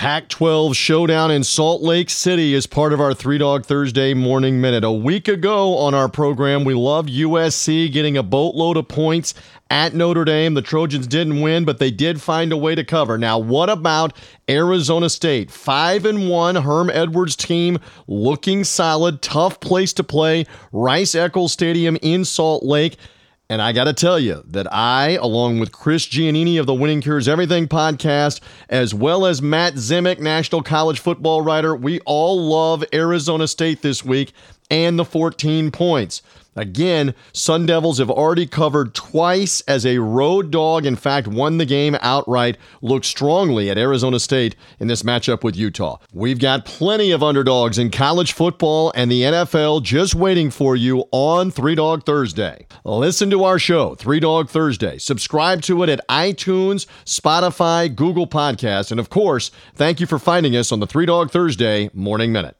Pac 12 showdown in Salt Lake City is part of our Three Dog Thursday morning minute. A week ago on our program, we loved USC getting a boatload of points at Notre Dame. The Trojans didn't win, but they did find a way to cover. Now, what about Arizona State? 5 and 1 Herm Edwards team looking solid, tough place to play. Rice Eccles Stadium in Salt Lake. And I got to tell you that I, along with Chris Giannini of the Winning Cures Everything podcast, as well as Matt Zemek, national college football writer, we all love Arizona State this week and the 14 points. Again, Sun Devils have already covered twice as a road dog. In fact, won the game outright. Look strongly at Arizona State in this matchup with Utah. We've got plenty of underdogs in college football and the NFL just waiting for you on Three Dog Thursday. Listen to our show, Three Dog Thursday. Subscribe to it at iTunes, Spotify, Google Podcasts, and of course, thank you for finding us on the Three Dog Thursday Morning Minute.